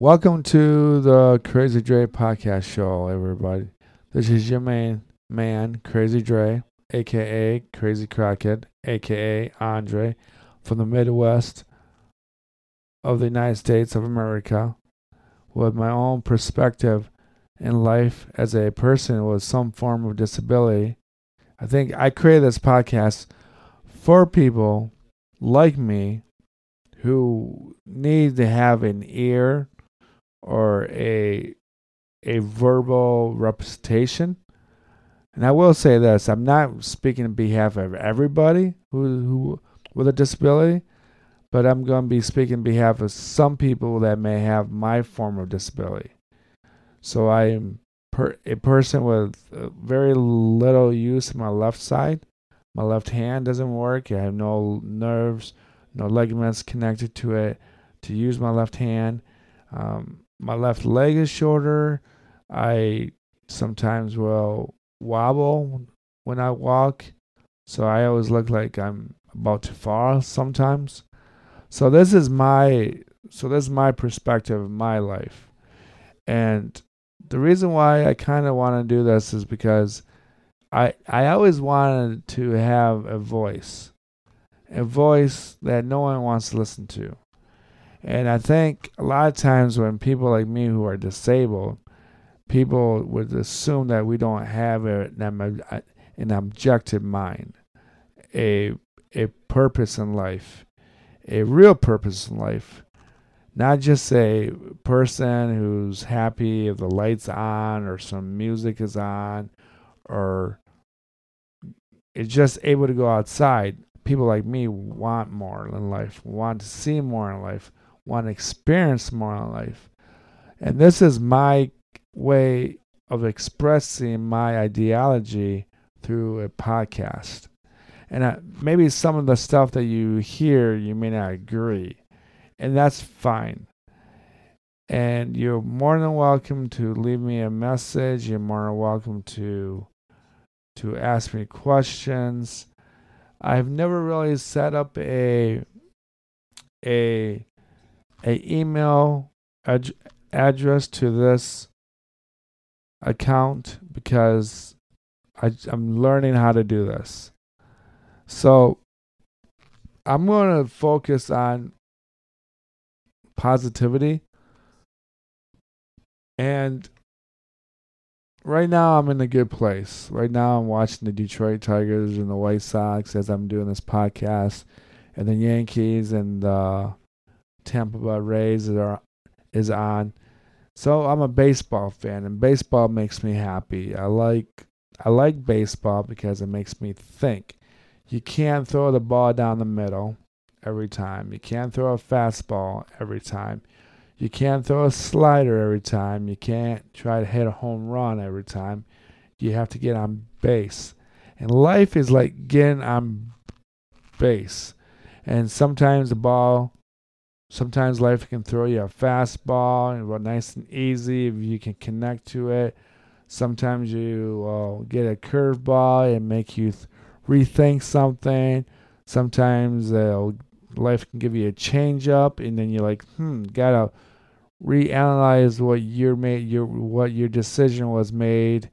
Welcome to the Crazy Dre podcast show, everybody. This is your main man, Crazy Dre, aka Crazy Crockett, aka Andre, from the Midwest of the United States of America, with my own perspective in life as a person with some form of disability. I think I created this podcast for people like me who need to have an ear or a a verbal representation. And I will say this: I'm not speaking on behalf of everybody who who with a disability, but I'm going to be speaking on behalf of some people that may have my form of disability. So I am per, a person with very little use of my left side. My left hand doesn't work. I have no nerves, no ligaments connected to it to use my left hand. Um, my left leg is shorter. I sometimes will wobble when I walk. So I always look like I'm about to fall sometimes. So this is my so this is my perspective of my life. And the reason why I kind of want to do this is because I I always wanted to have a voice. A voice that no one wants to listen to. And I think a lot of times when people like me who are disabled, people would assume that we don't have a, an objective mind, a a purpose in life, a real purpose in life, not just a person who's happy if the lights on or some music is on, or is just able to go outside. People like me want more in life, want to see more in life, want to experience more in life. And this is my way of expressing my ideology through a podcast. And uh, maybe some of the stuff that you hear, you may not agree. And that's fine. And you're more than welcome to leave me a message. You're more than welcome to to ask me questions. I've never really set up a a a email ad- address to this account because I, I'm learning how to do this. So I'm going to focus on positivity. And right now I'm in a good place. Right now I'm watching the Detroit Tigers and the White Sox as I'm doing this podcast, and the Yankees and the Tampa Bay uh, Rays are is on. So I'm a baseball fan, and baseball makes me happy. I like I like baseball because it makes me think. You can't throw the ball down the middle every time. You can't throw a fastball every time. You can't throw a slider every time. You can't try to hit a home run every time. You have to get on base. And life is like getting on base. And sometimes the ball Sometimes life can throw you a fastball and nice and easy if you can connect to it. Sometimes you uh, get a curveball and make you th- rethink something. Sometimes uh, life can give you a change up, and then you're like, hmm, gotta reanalyze what your made your what your decision was made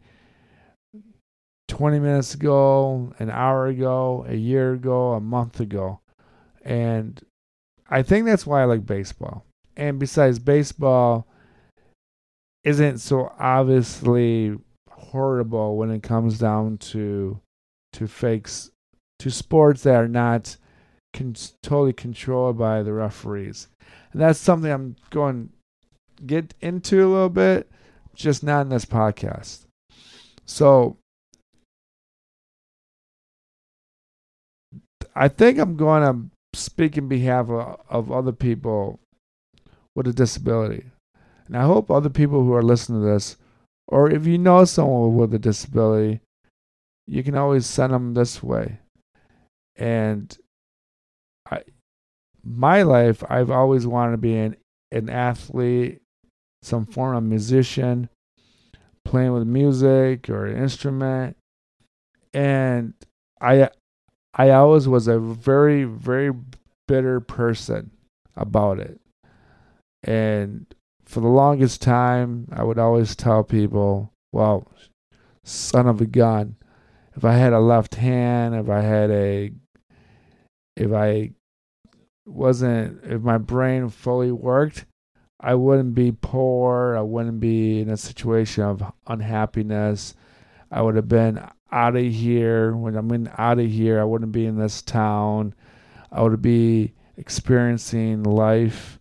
20 minutes ago, an hour ago, a year ago, a month ago. And I think that's why I like baseball. And besides, baseball isn't so obviously horrible when it comes down to to fakes to sports that are not con- totally controlled by the referees. And that's something I'm going get into a little bit, just not in this podcast. So I think I'm going to speak in behalf of, of other people with a disability. And I hope other people who are listening to this, or if you know someone with a disability, you can always send them this way. And I, my life, I've always wanted to be an, an athlete, some form of musician, playing with music or an instrument. And I I always was a very, very bitter person about it. And for the longest time, I would always tell people, well, son of a gun, if I had a left hand, if I had a, if I wasn't, if my brain fully worked, I wouldn't be poor. I wouldn't be in a situation of unhappiness. I would have been out of here. When I'm in out of here, I wouldn't be in this town. I would be experiencing life,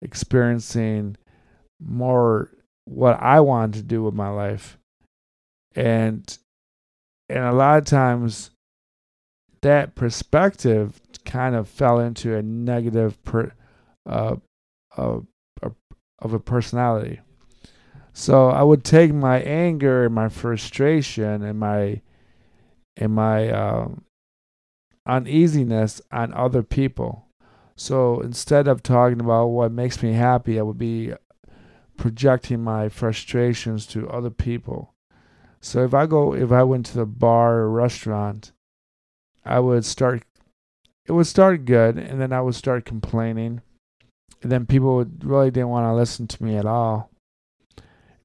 experiencing more what I wanted to do with my life. And and a lot of times that perspective kind of fell into a negative per, uh, uh, of a personality. So I would take my anger and my frustration and my and my um, uneasiness on other people. So instead of talking about what makes me happy, I would be projecting my frustrations to other people. So if I go, if I went to the bar or restaurant, I would start, it would start good, and then I would start complaining. And then people would, really didn't want to listen to me at all.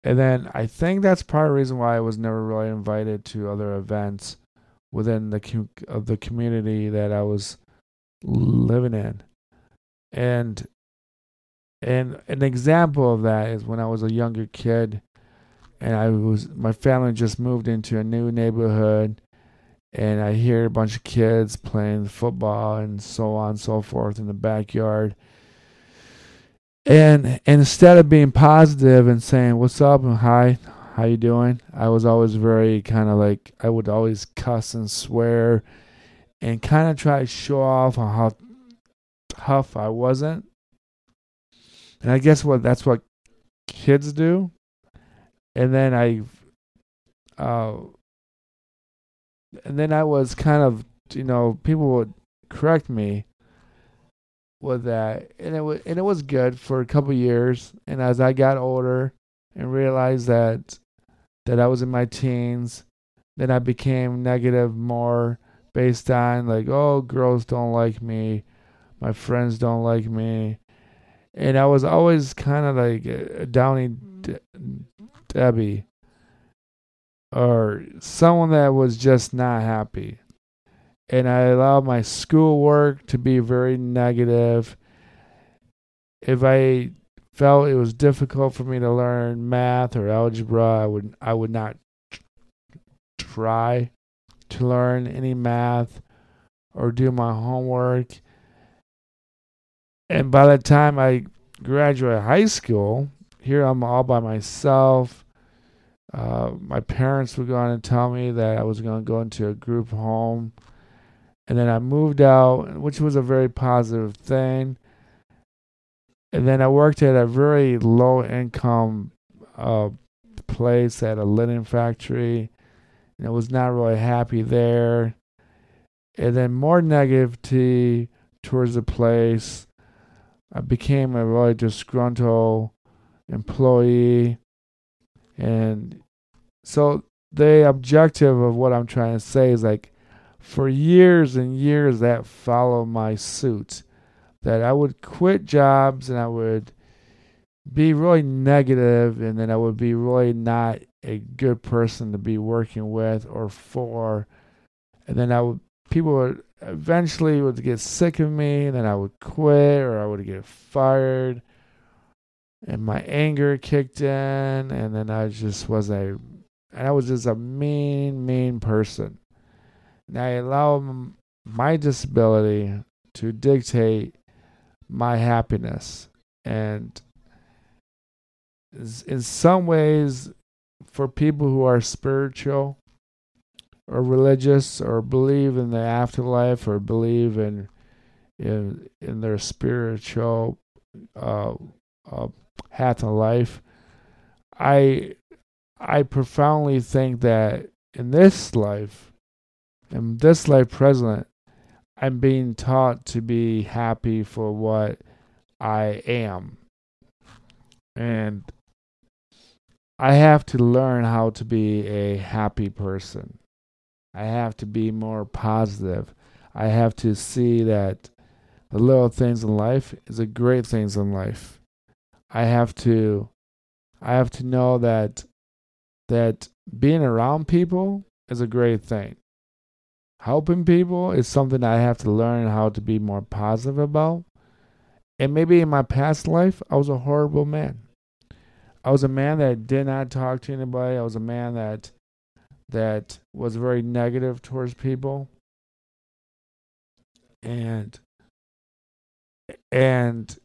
And then I think that's part of the reason why I was never really invited to other events within the com- of the community that I was living in. And and an example of that is when I was a younger kid and I was my family just moved into a new neighborhood and I hear a bunch of kids playing football and so on and so forth in the backyard. And, and instead of being positive and saying what's up and hi, how you doing? I was always very kind of like I would always cuss and swear and kind of try to show off on how tough I wasn't and I guess what that's what kids do. And then I, uh, and then I was kind of, you know, people would correct me with that, and it was and it was good for a couple years. And as I got older and realized that that I was in my teens, then I became negative more based on like, oh, girls don't like me, my friends don't like me, and I was always kind of like a Downy De- mm-hmm. Debbie or someone that was just not happy. And I allowed my schoolwork to be very negative. If I felt it was difficult for me to learn math or algebra, I would I would not try to learn any math or do my homework and by the time I graduated high school, here I'm all by myself. Uh, my parents were going to tell me that I was going to go into a group home. And then I moved out, which was a very positive thing. And then I worked at a very low income uh, place at a linen factory. And I was not really happy there. And then more negativity towards the place. I became a really disgruntled employee. And so the objective of what I'm trying to say is like for years and years that follow my suit that I would quit jobs and I would be really negative and then I would be really not a good person to be working with or for and then I would people would eventually would get sick of me, and then I would quit or I would get fired. And my anger kicked in, and then I just was a, I was just a mean, mean person. And I allowed my disability to dictate my happiness. And in some ways, for people who are spiritual, or religious or believe in the afterlife or believe in in in their spiritual uh, uh, path in life, I I profoundly think that in this life, in this life present, I'm being taught to be happy for what I am. And I have to learn how to be a happy person. I have to be more positive. I have to see that the little things in life is the great things in life. I have to I have to know that that being around people is a great thing. Helping people is something I have to learn how to be more positive about. And maybe in my past life, I was a horrible man. I was a man that did not talk to anybody. I was a man that that was very negative towards people. And and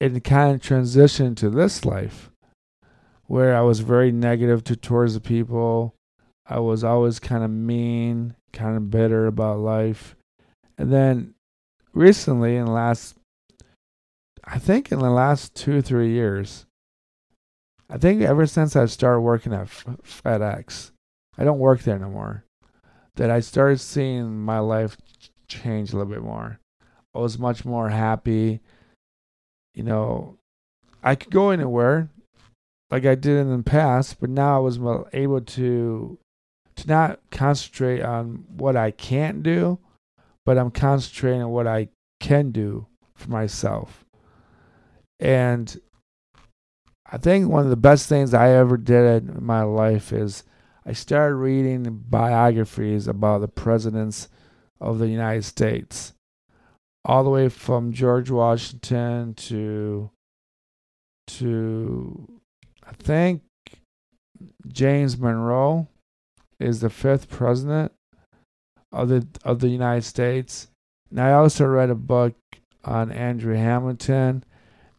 it kind of transitioned to this life where I was very negative to, towards the people. I was always kind of mean, kind of bitter about life. And then recently, in the last, I think in the last two, three years, I think ever since I started working at FedEx, I don't work there no more, that I started seeing my life change a little bit more. I was much more happy. You know, I could go anywhere like I did in the past, but now I was able to to not concentrate on what I can't do, but I'm concentrating on what I can do for myself. And I think one of the best things I ever did in my life is I started reading biographies about the presidents of the United States, all the way from George Washington to to I think James Monroe is the fifth president of the of the United States. And I also read a book on Andrew Hamilton,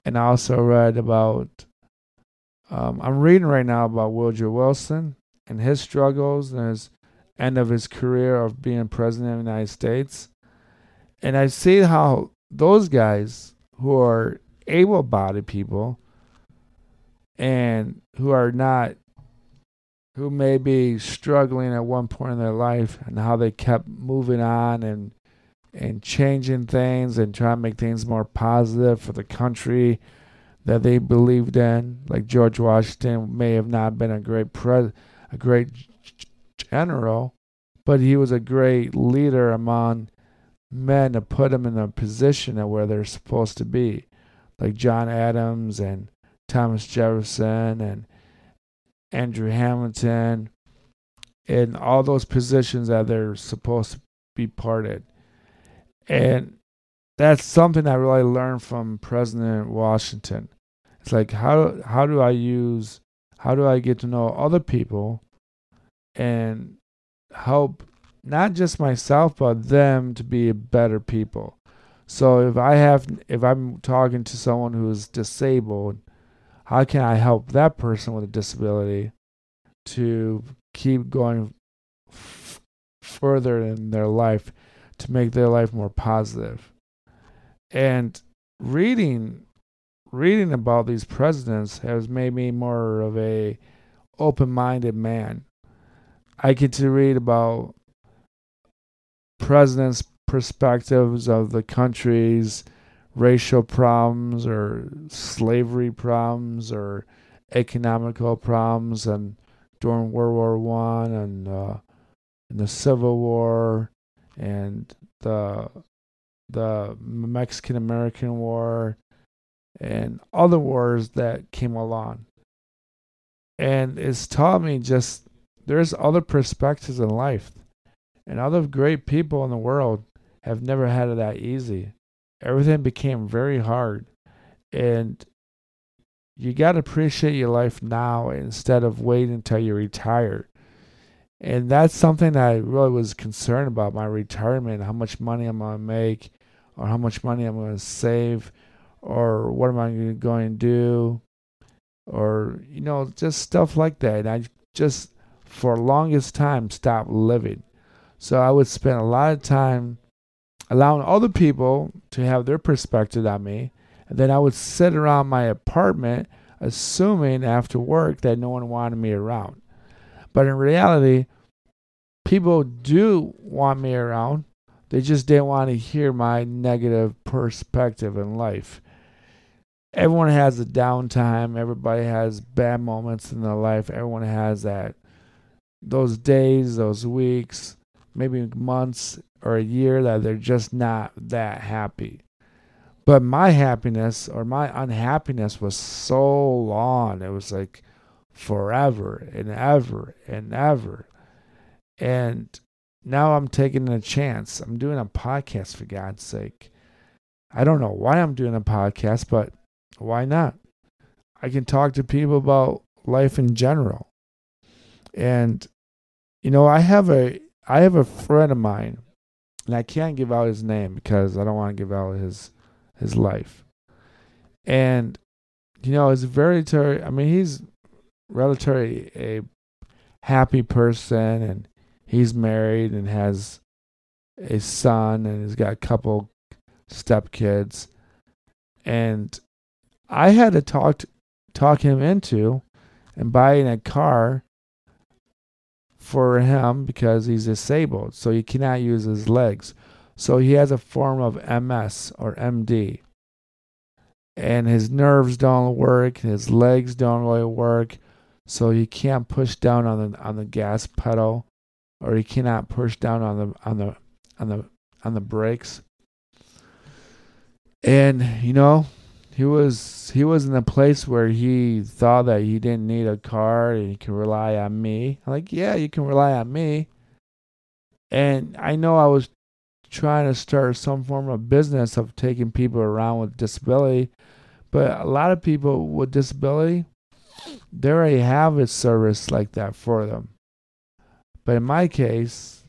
and I also read about. Um, I'm reading right now about Woodrow Wilson and his struggles and his end of his career of being president of the United States, and I see how those guys who are able-bodied people and who are not who may be struggling at one point in their life and how they kept moving on and and changing things and trying to make things more positive for the country that they believed in. Like George Washington may have not been a great pres a great general, but he was a great leader among men to put them in a position of where they're supposed to be. Like John Adams and Thomas Jefferson and Andrew Hamilton in all those positions that they're supposed to be parted. And that's something I really learned from President Washington. It's like how how do I use how do I get to know other people and help not just myself but them to be better people. So if I have if I'm talking to someone who's disabled how can I help that person with a disability to keep going f- further in their life to make their life more positive? And reading reading about these presidents has made me more of a open-minded man. I get to read about presidents' perspectives of the countries racial problems or slavery problems or economical problems and during World War One and uh, the Civil War and the the Mexican American War and other wars that came along. And it's taught me just there's other perspectives in life. And other great people in the world have never had it that easy everything became very hard. And you got to appreciate your life now instead of waiting until you retire. And that's something I really was concerned about my retirement, how much money I'm going to make, or how much money I'm going to save, or what am I going to do, or, you know, just stuff like that. And I just, for longest time, stopped living. So I would spend a lot of time allowing other people to have their perspective on me. And then I would sit around my apartment assuming after work that no one wanted me around. But in reality, people do want me around. They just didn't want to hear my negative perspective in life. Everyone has a downtime. Everybody has bad moments in their life. Everyone has that. Those days, those weeks, maybe months or a year that they're just not that happy. But my happiness or my unhappiness was so long. It was like forever and ever and ever. And now I'm taking a chance. I'm doing a podcast for God's sake. I don't know why I'm doing a podcast, but why not? I can talk to people about life in general. And you know, I have a I have a friend of mine, and I can't give out his name because I don't want to give out his his life. And you know, he's very I mean, he's relatively a happy person, and he's married and has a son, and he's got a couple stepkids. And I had to talk to, talk him into and buying a car for him because he's disabled, so he cannot use his legs. So he has a form of MS or MD. And his nerves don't work, his legs don't really work, so he can't push down on the on the gas pedal or he cannot push down on the on the on the on the brakes. And you know, he was he was in a place where he thought that he didn't need a car and he can rely on me. I'm like, yeah, you can rely on me. And I know I was trying to start some form of business of taking people around with disability, but a lot of people with disability, they already have a service like that for them. But in my case,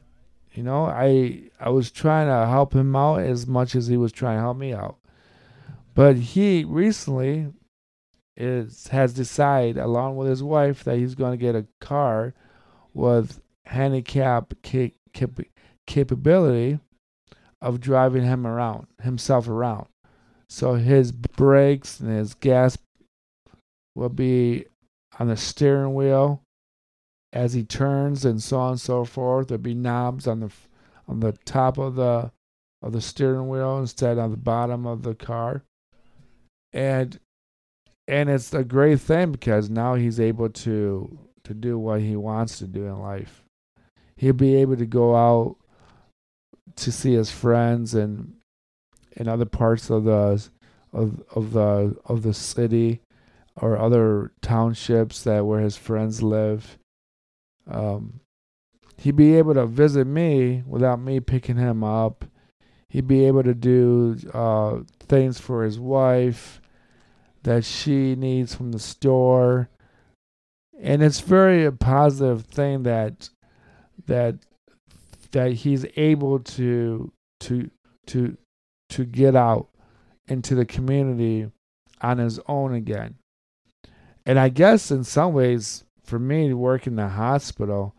you know, I I was trying to help him out as much as he was trying to help me out. But he recently is has decided, along with his wife, that he's going to get a car with handicap cap- cap- capability of driving him around, himself around. So his brakes and his gas will be on the steering wheel as he turns and so on and so forth. There'll be knobs on the on the top of the of the steering wheel instead of the bottom of the car and and it's a great thing because now he's able to to do what he wants to do in life. He'll be able to go out to see his friends and in other parts of the of of the of the city or other townships that where his friends live. Um, he'd be able to visit me without me picking him up. He'd be able to do uh, things for his wife that she needs from the store. And it's very a positive thing that that that he's able to to to to get out into the community on his own again. And I guess in some ways, for me to work in the hospital,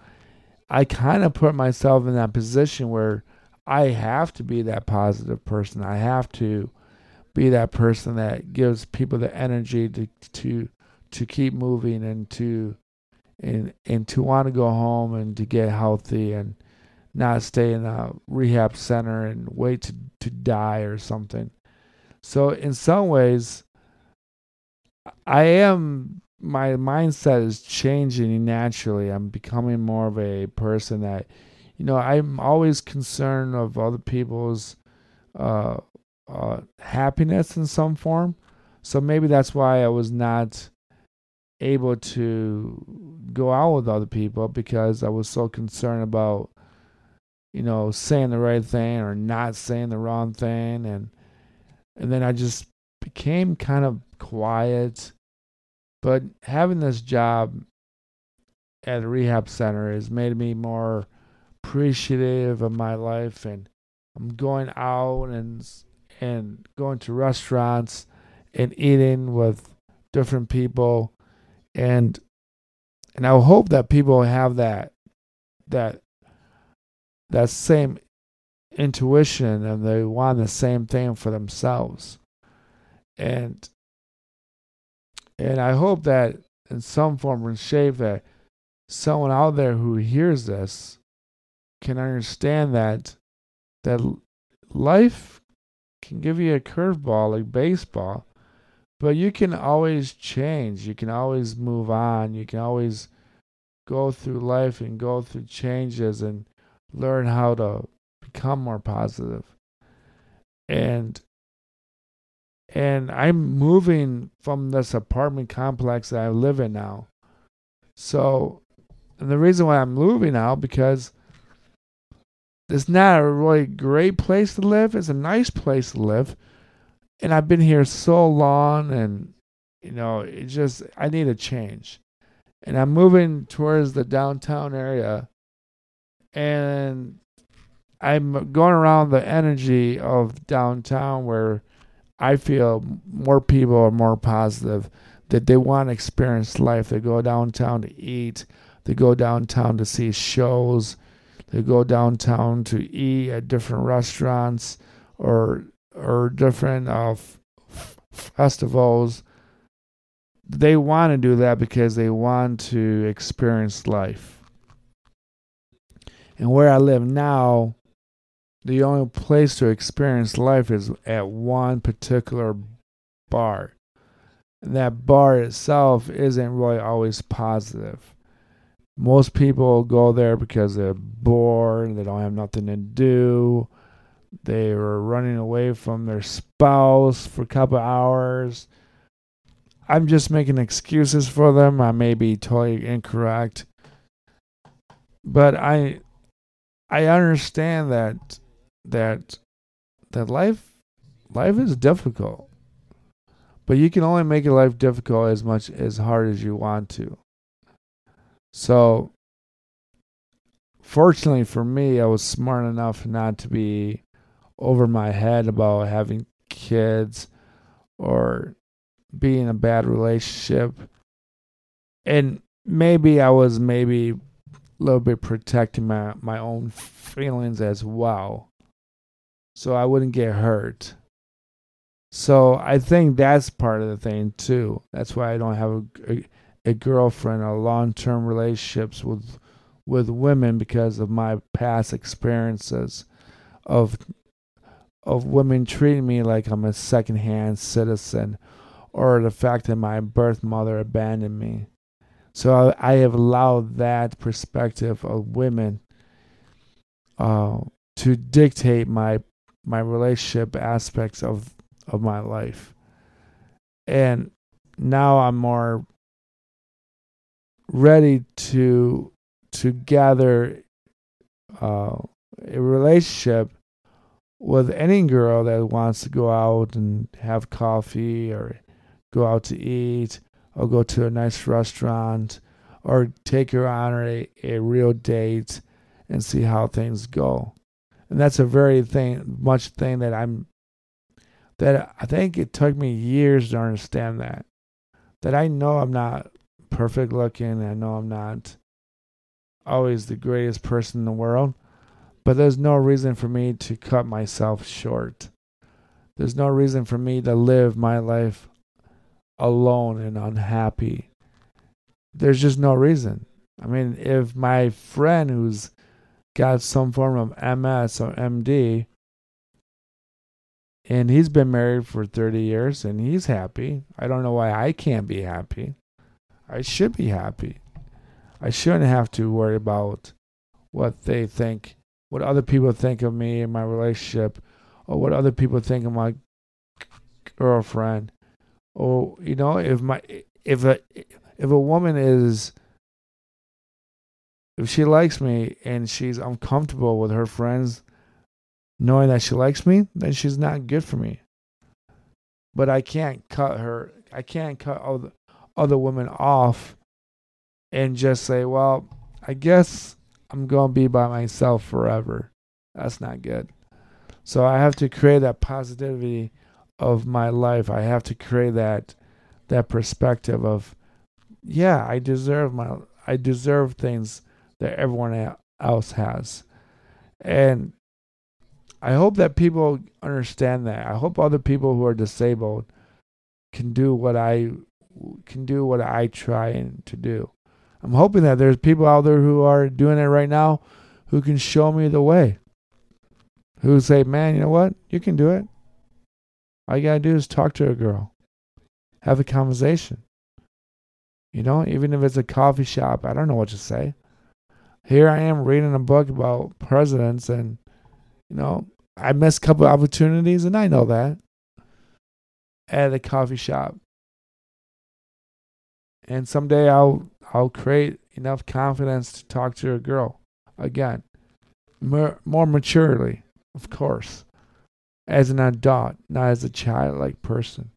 I kind of put myself in that position where I have to be that positive person. I have to be that person that gives people the energy to to to keep moving and to and and to want to go home and to get healthy and not stay in a rehab center and wait to to die or something. So in some ways I am my mindset is changing naturally. I'm becoming more of a person that you know, I'm always concerned of other people's uh, uh, happiness in some form. So maybe that's why I was not able to go out with other people because I was so concerned about, you know, saying the right thing or not saying the wrong thing, and and then I just became kind of quiet. But having this job at a rehab center has made me more appreciative of my life, and I'm going out and and going to restaurants and eating with different people and and I hope that people have that that that same intuition and they want the same thing for themselves. And and I hope that in some form or shape that someone out there who hears this can understand that that life can give you a curveball like baseball, but you can always change. You can always move on. You can always go through life and go through changes and learn how to become more positive. And And I'm moving from this apartment complex that I live in now. So, and the reason why I'm moving now because it's not a really great place to live. It's a nice place to live. And I've been here so long and you know, it just I need a change. And I'm moving towards the downtown area and I'm going around the energy of downtown where I feel more people are more positive that they want to experience life. They go downtown to eat, they go downtown to see shows, they go downtown to eat at different restaurants or or different uh, f- festivals. They want to do that because they want to experience life. And where I live now, the only place to experience life is at one particular bar. And that bar itself isn't really always positive. Most people go there because they're bored, they don't have nothing to do. They were running away from their spouse for a couple hours. I'm just making excuses for them. I may be totally incorrect. But I I understand that that that life life is difficult. But you can only make your life difficult as much as hard as you want to. So, fortunately for me, I was smart enough not to be over my head about having kids or being in a bad relationship. And maybe I was maybe a little bit protecting my, my own feelings as well. So I wouldn't get hurt. So I think that's part of the thing too. That's why I don't have a, a girlfriend or long term relationships with with women because of my past experiences of of women treating me like I'm a secondhand citizen or the fact that my birth mother abandoned me. So I, I have allowed that perspective of women uh, to dictate my my relationship aspects of of my life. And now I'm more ready to to gather uh, a relationship with any girl that wants to go out and have coffee or go out to eat or go to a nice restaurant or take her on a, a real date and see how things go. And that's a very thing much thing that I'm that I think it took me years to understand that. That I know I'm not perfect looking. I know I'm not always the greatest person in the world, but there's no reason for me to cut myself short. There's no reason for me to live my life alone and unhappy. There's just no reason. I mean, if my friend who's got some form of MS or MD, and he's been married for 30 years and he's happy, I don't know why I can't be happy. I should be happy. I shouldn't have to worry about what they think, what other people think of me and my relationship, or what other people think of my girlfriend. Or you know, if my if a if a woman is if she likes me and she's uncomfortable with her friends knowing that she likes me, then she's not good for me. But I can't cut her. I can't cut all the other women off and just say, well, I guess I'm going to be by myself forever. That's not good. So I have to create that positivity of my life. I have to create that that perspective of yeah, I deserve my I deserve things that everyone else has. And I hope that people understand that. I hope other people who are disabled can do what I can do what I try to do. I'm hoping that there's people out there who are doing it right now who can show me the way. Who say, man, you know what? You can do it. All you got to do is talk to a girl, have a conversation. You know, even if it's a coffee shop, I don't know what to say. Here I am reading a book about presidents, and, you know, I missed a couple opportunities, and I know that. at a coffee shop. And someday I'll I'll create enough confidence to talk to a girl again. More, more maturely, of course. As an adult, not as a childlike person.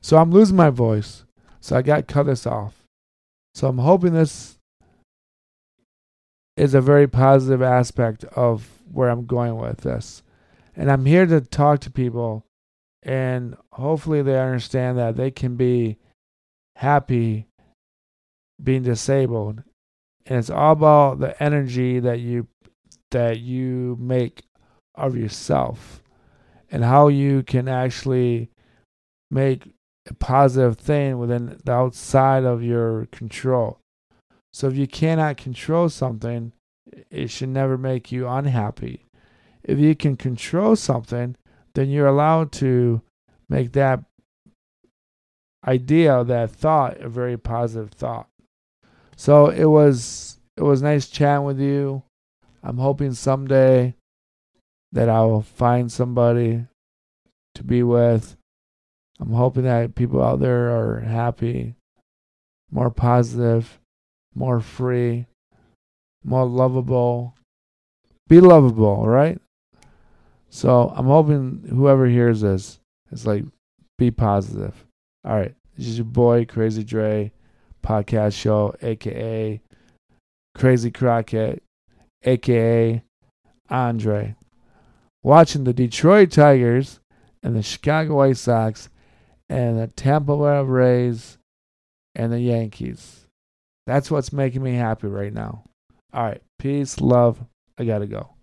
So I'm losing my voice. So I got cut this off. So I'm hoping this is a very positive aspect of where I'm going with this. And I'm here to talk to people and hopefully they understand that they can be happy being disabled. And it's all about the energy that you that you make of yourself and how you can actually make a positive thing within the outside of your control. So if you cannot control something, it should never make you unhappy. If you can control something, then you're allowed to make that idea, that thought, a very positive thought. So it was it was nice chatting with you. I'm hoping someday that I will find somebody to be with. I'm hoping that people out there are happy, more positive, more free, more lovable. Be lovable, right? So I'm hoping whoever hears this is like, be positive. All right. This is your boy, Crazy Dre, podcast show, aka Crazy Crockett, aka Andre. Watching the Detroit Tigers and the Chicago White Sox and the Tampa Rays and the Yankees. That's what's making me happy right now. All right. Peace, love. I got to go.